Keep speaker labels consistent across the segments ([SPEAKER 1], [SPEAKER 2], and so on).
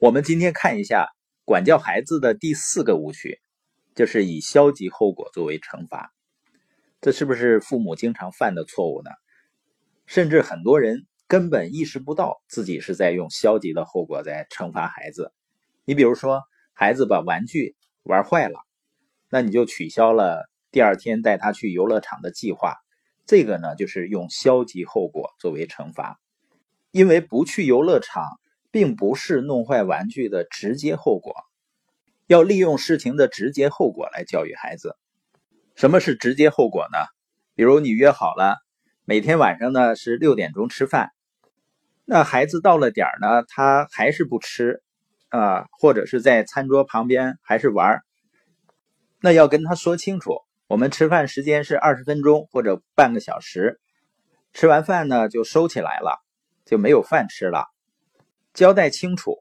[SPEAKER 1] 我们今天看一下管教孩子的第四个误区，就是以消极后果作为惩罚。这是不是父母经常犯的错误呢？甚至很多人根本意识不到自己是在用消极的后果在惩罚孩子。你比如说，孩子把玩具玩坏了，那你就取消了第二天带他去游乐场的计划。这个呢，就是用消极后果作为惩罚，因为不去游乐场。并不是弄坏玩具的直接后果，要利用事情的直接后果来教育孩子。什么是直接后果呢？比如你约好了每天晚上呢是六点钟吃饭，那孩子到了点儿呢，他还是不吃啊，或者是在餐桌旁边还是玩那要跟他说清楚，我们吃饭时间是二十分钟或者半个小时，吃完饭呢就收起来了，就没有饭吃了。交代清楚，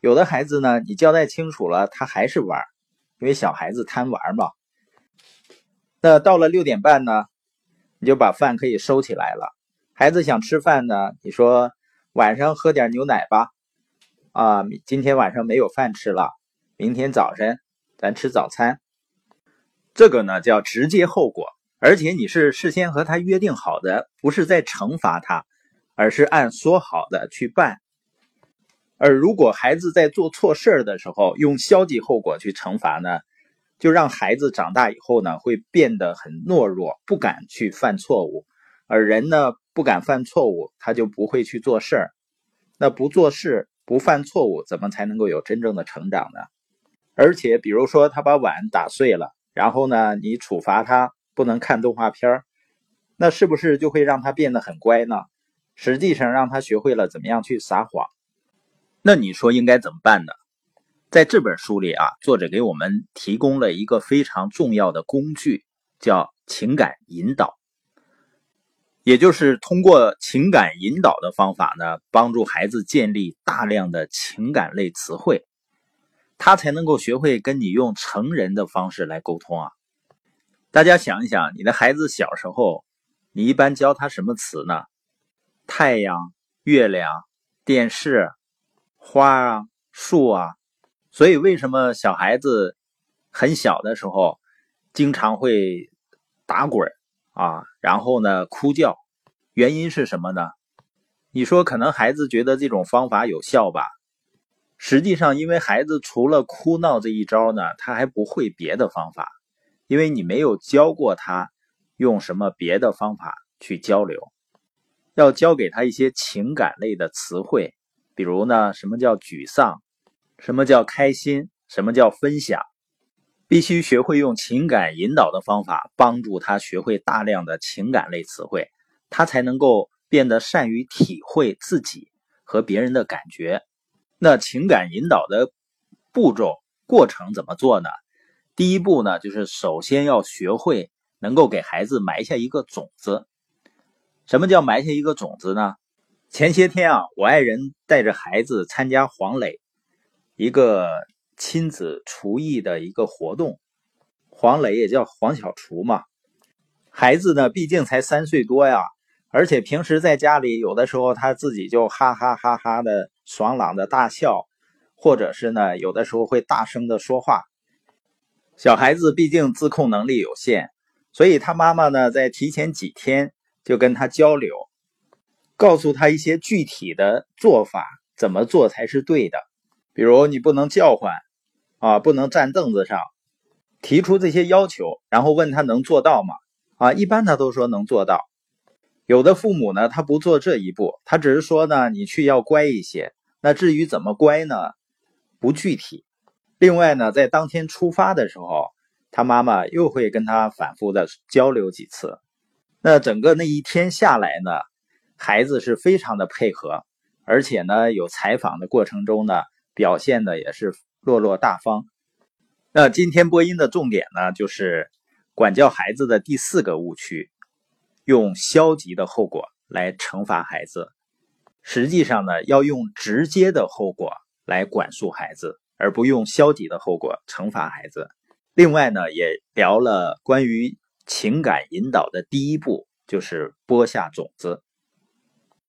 [SPEAKER 1] 有的孩子呢，你交代清楚了，他还是玩，因为小孩子贪玩嘛。那到了六点半呢，你就把饭可以收起来了。孩子想吃饭呢，你说晚上喝点牛奶吧，啊，今天晚上没有饭吃了，明天早晨咱吃早餐。这个呢叫直接后果，而且你是事先和他约定好的，不是在惩罚他，而是按说好的去办。而如果孩子在做错事儿的时候用消极后果去惩罚呢，就让孩子长大以后呢会变得很懦弱，不敢去犯错误。而人呢不敢犯错误，他就不会去做事儿。那不做事、不犯错误，怎么才能够有真正的成长呢？而且，比如说他把碗打碎了，然后呢你处罚他不能看动画片儿那是不是就会让他变得很乖呢？实际上让他学会了怎么样去撒谎。那你说应该怎么办呢？在这本书里啊，作者给我们提供了一个非常重要的工具，叫情感引导。也就是通过情感引导的方法呢，帮助孩子建立大量的情感类词汇，他才能够学会跟你用成人的方式来沟通啊。大家想一想，你的孩子小时候，你一般教他什么词呢？太阳、月亮、电视。花啊，树啊，所以为什么小孩子很小的时候经常会打滚啊？然后呢，哭叫，原因是什么呢？你说可能孩子觉得这种方法有效吧？实际上，因为孩子除了哭闹这一招呢，他还不会别的方法，因为你没有教过他用什么别的方法去交流，要教给他一些情感类的词汇。比如呢，什么叫沮丧？什么叫开心？什么叫分享？必须学会用情感引导的方法，帮助他学会大量的情感类词汇，他才能够变得善于体会自己和别人的感觉。那情感引导的步骤过程怎么做呢？第一步呢，就是首先要学会能够给孩子埋下一个种子。什么叫埋下一个种子呢？前些天啊，我爱人带着孩子参加黄磊一个亲子厨艺的一个活动。黄磊也叫黄小厨嘛。孩子呢，毕竟才三岁多呀，而且平时在家里有的时候他自己就哈哈哈哈的爽朗的大笑，或者是呢，有的时候会大声的说话。小孩子毕竟自控能力有限，所以他妈妈呢，在提前几天就跟他交流。告诉他一些具体的做法，怎么做才是对的。比如你不能叫唤，啊，不能站凳子上，提出这些要求，然后问他能做到吗？啊，一般他都说能做到。有的父母呢，他不做这一步，他只是说呢，你去要乖一些。那至于怎么乖呢？不具体。另外呢，在当天出发的时候，他妈妈又会跟他反复的交流几次。那整个那一天下来呢？孩子是非常的配合，而且呢，有采访的过程中呢，表现的也是落落大方。那今天播音的重点呢，就是管教孩子的第四个误区：用消极的后果来惩罚孩子。实际上呢，要用直接的后果来管束孩子，而不用消极的后果惩罚孩子。另外呢，也聊了关于情感引导的第一步，就是播下种子。